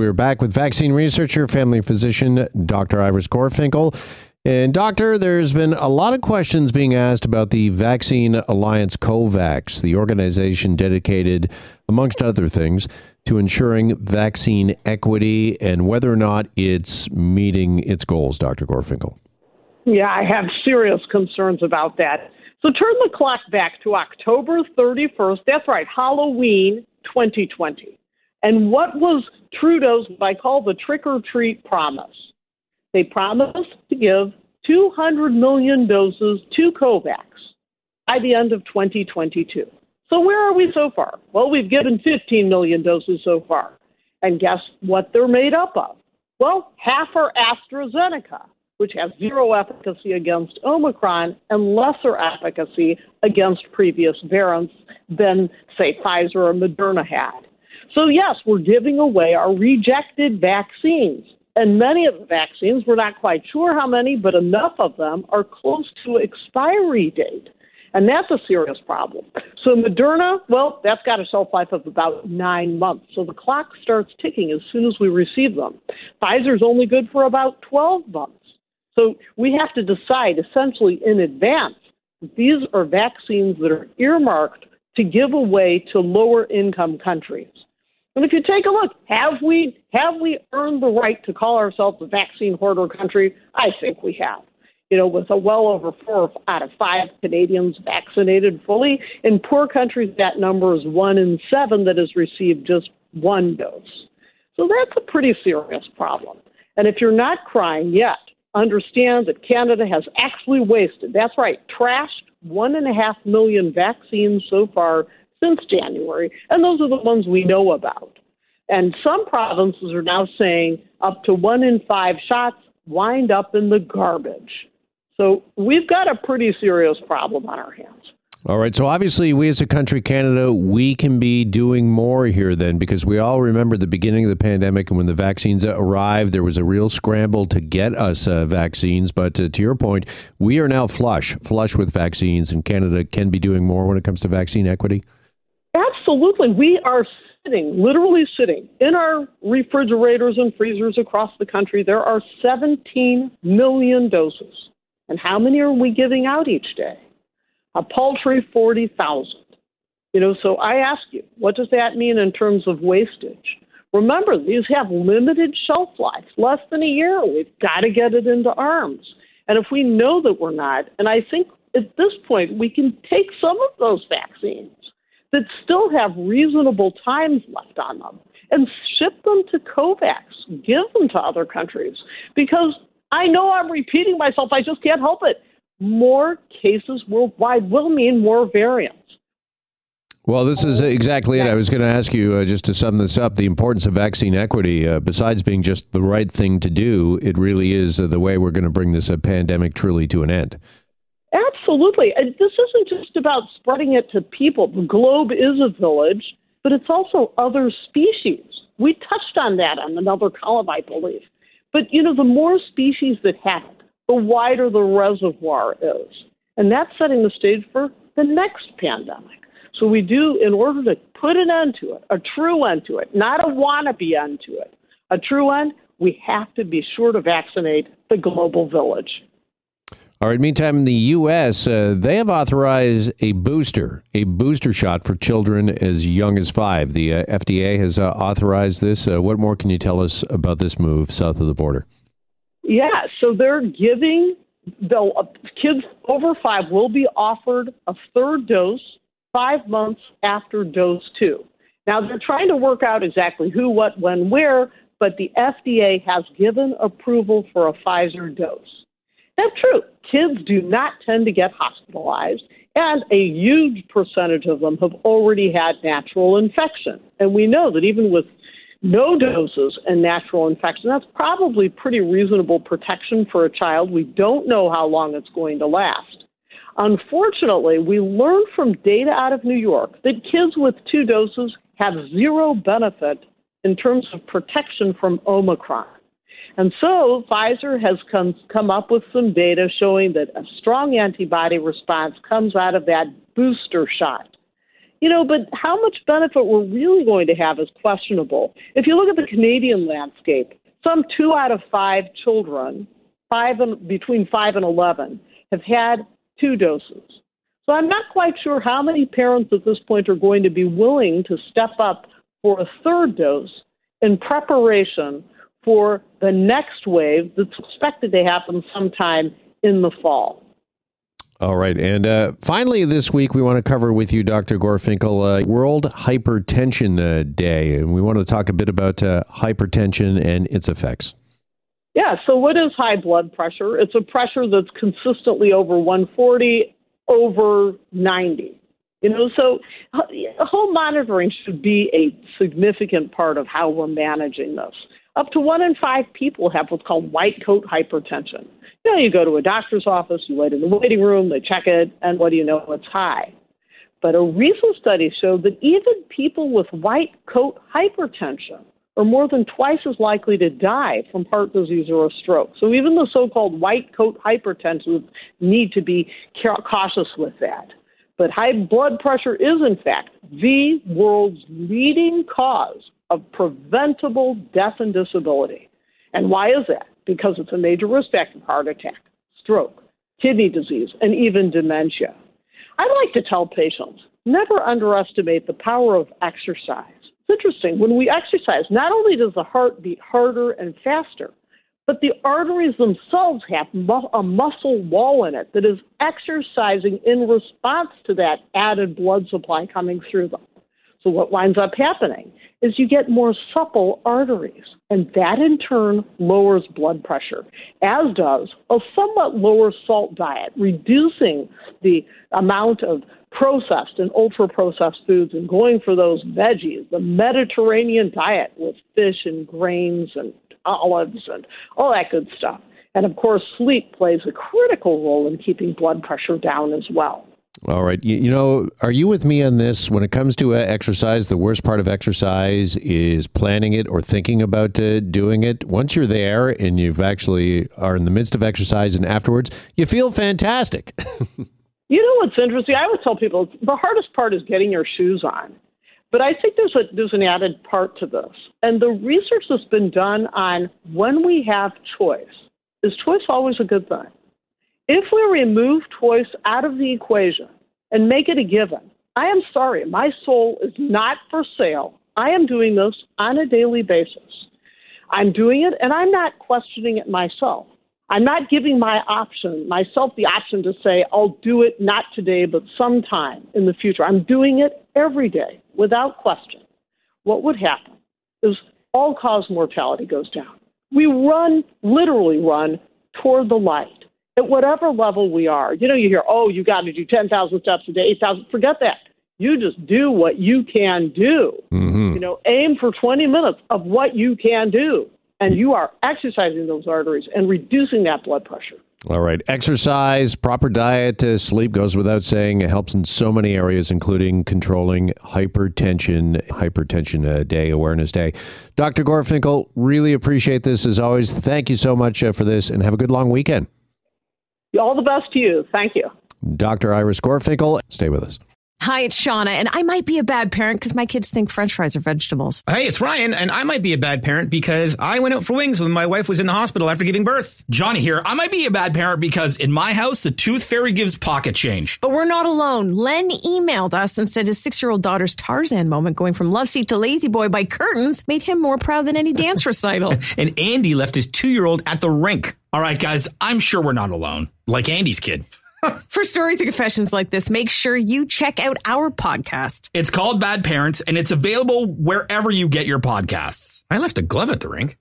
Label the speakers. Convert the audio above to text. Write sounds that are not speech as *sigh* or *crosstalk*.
Speaker 1: We're back with vaccine researcher, family physician, Dr. Iris Gorfinkel. And, Doctor, there's been a lot of questions being asked about the Vaccine Alliance COVAX, the organization dedicated, amongst other things, to ensuring vaccine equity and whether or not it's meeting its goals, Dr. Gorfinkel.
Speaker 2: Yeah, I have serious concerns about that. So turn the clock back to October 31st. That's right, Halloween 2020. And what was Trudeau's, what I call the trick or treat promise? They promised to give 200 million doses to COVAX by the end of 2022. So where are we so far? Well, we've given 15 million doses so far. And guess what they're made up of? Well, half are AstraZeneca, which has zero efficacy against Omicron and lesser efficacy against previous variants than, say, Pfizer or Moderna had. So, yes, we're giving away our rejected vaccines. And many of the vaccines, we're not quite sure how many, but enough of them are close to expiry date. And that's a serious problem. So Moderna, well, that's got a shelf life of about nine months. So the clock starts ticking as soon as we receive them. Pfizer's only good for about 12 months. So we have to decide essentially in advance these are vaccines that are earmarked to give away to lower income countries. And if you take a look, have we have we earned the right to call ourselves a vaccine hoarder country? I think we have. You know, with a well over four out of five Canadians vaccinated fully. In poor countries, that number is one in seven that has received just one dose. So that's a pretty serious problem. And if you're not crying yet, understand that Canada has actually wasted, that's right, trashed one and a half million vaccines so far since January, and those are the ones we know about. And some provinces are now saying up to one in five shots wind up in the garbage. So we've got a pretty serious problem on our hands.
Speaker 1: All right. So obviously, we as a country, Canada, we can be doing more here then because we all remember the beginning of the pandemic and when the vaccines arrived, there was a real scramble to get us uh, vaccines. But uh, to your point, we are now flush, flush with vaccines, and Canada can be doing more when it comes to vaccine equity.
Speaker 2: Absolutely. We are sitting, literally sitting, in our refrigerators and freezers across the country. There are 17 million doses. And how many are we giving out each day? A paltry 40,000. You know, so I ask you, what does that mean in terms of wastage? Remember, these have limited shelf life, less than a year. We've got to get it into arms. And if we know that we're not, and I think at this point we can take some of those vaccines that still have reasonable times left on them and ship them to COVAX, give them to other countries. Because I know I'm repeating myself, I just can't help it. More cases worldwide will mean more variants.
Speaker 1: Well, this is exactly it. I was going to ask you, uh, just to sum this up, the importance of vaccine equity. Uh, besides being just the right thing to do, it really is uh, the way we're going to bring this uh, pandemic truly to an end.
Speaker 2: Absolutely. And this isn't just about spreading it to people. The globe is a village, but it's also other species. We touched on that on another column, I believe. But, you know, the more species that have it, the wider the reservoir is. And that's setting the stage for the next pandemic. So we do, in order to put an end to it, a true end to it, not a wannabe end to it, a true end, we have to be sure to vaccinate the global village.
Speaker 1: All right. Meantime, in the U.S., uh, they have authorized a booster, a booster shot for children as young as five. The uh, FDA has uh, authorized this. Uh, what more can you tell us about this move south of the border?
Speaker 2: Yeah. So they're giving the uh, kids over five will be offered a third dose five months after dose two. Now they're trying to work out exactly who, what, when, where, but the FDA has given approval for a Pfizer dose. That's true. Kids do not tend to get hospitalized, and a huge percentage of them have already had natural infection. And we know that even with no doses and natural infection, that's probably pretty reasonable protection for a child. We don't know how long it's going to last. Unfortunately, we learned from data out of New York that kids with two doses have zero benefit in terms of protection from Omicron. And so Pfizer has come, come up with some data showing that a strong antibody response comes out of that booster shot. You know, but how much benefit we're really going to have is questionable. If you look at the Canadian landscape, some two out of five children, five and, between five and 11, have had two doses. So I'm not quite sure how many parents at this point are going to be willing to step up for a third dose in preparation for the next wave that's expected to happen sometime in the fall.
Speaker 1: All right. And uh, finally, this week, we want to cover with you, Dr. Gorfinkel, uh, World Hypertension uh, Day. And we want to talk a bit about uh, hypertension and its effects.
Speaker 2: Yeah. So, what is high blood pressure? It's a pressure that's consistently over 140, over 90. You know, so home monitoring should be a significant part of how we're managing this. Up to one in five people have what's called white coat hypertension. You know, you go to a doctor's office, you wait in the waiting room, they check it, and what do you know? It's high. But a recent study showed that even people with white coat hypertension are more than twice as likely to die from heart disease or a stroke. So even the so-called white coat hypertensive need to be cautious with that. But high blood pressure is, in fact, the world's leading cause of preventable death and disability. And why is that? Because it's a major risk factor heart attack, stroke, kidney disease, and even dementia. I like to tell patients never underestimate the power of exercise. It's interesting. When we exercise, not only does the heart beat harder and faster, but the arteries themselves have a muscle wall in it that is exercising in response to that added blood supply coming through them. So, what winds up happening is you get more supple arteries, and that in turn lowers blood pressure, as does a somewhat lower salt diet, reducing the amount of processed and ultra processed foods and going for those veggies, the Mediterranean diet with fish and grains and olives and all that good stuff. And of course, sleep plays a critical role in keeping blood pressure down as well.
Speaker 1: All right. You, you, know, are you with me on this? When it comes to uh, exercise, the worst part of exercise is planning it or thinking about uh, doing it. Once you're there and you've actually are in the midst of exercise and afterwards, you feel fantastic. *laughs*
Speaker 2: you know what's interesting? I always tell people the hardest part is getting your shoes on. But I think there's a there's an added part to this. And the research that's been done on when we have choice, is choice always a good thing? If we remove choice out of the equation and make it a given, I am sorry, my soul is not for sale. I am doing this on a daily basis. I'm doing it and I'm not questioning it myself. I'm not giving my option, myself the option to say, I'll do it not today, but sometime in the future. I'm doing it every day without question. What would happen is all cause mortality goes down. We run, literally run, toward the light at whatever level we are. You know, you hear, oh, you got to do 10,000 steps a day, 8,000. Forget that. You just do what you can do. Mm-hmm. You know, aim for 20 minutes of what you can do. And you are exercising those arteries and reducing that blood pressure.
Speaker 1: All right. Exercise, proper diet, uh, sleep goes without saying. It helps in so many areas, including controlling hypertension, Hypertension uh, Day, Awareness Day. Dr. Gorfinkel, really appreciate this as always. Thank you so much uh, for this and have a good long weekend.
Speaker 2: All the best to you. Thank you.
Speaker 1: Dr. Iris Gorfinkel, stay with us.
Speaker 3: Hi, it's Shauna, and I might be a bad parent because my kids think french fries are vegetables.
Speaker 4: Hey, it's Ryan, and I might be a bad parent because I went out for wings when my wife was in the hospital after giving birth.
Speaker 5: Johnny here. I might be a bad parent because in my house, the tooth fairy gives pocket change.
Speaker 3: But we're not alone. Len emailed us and said his six year old daughter's Tarzan moment going from love seat to lazy boy by curtains made him more proud than any dance *laughs* recital.
Speaker 5: and Andy left his two year old at the rink. All right, guys, I'm sure we're not alone. Like Andy's kid.
Speaker 3: For stories and confessions like this, make sure you check out our podcast.
Speaker 5: It's called Bad Parents, and it's available wherever you get your podcasts. I left a glove at the rink.